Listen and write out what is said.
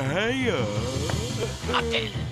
Arranha. Até.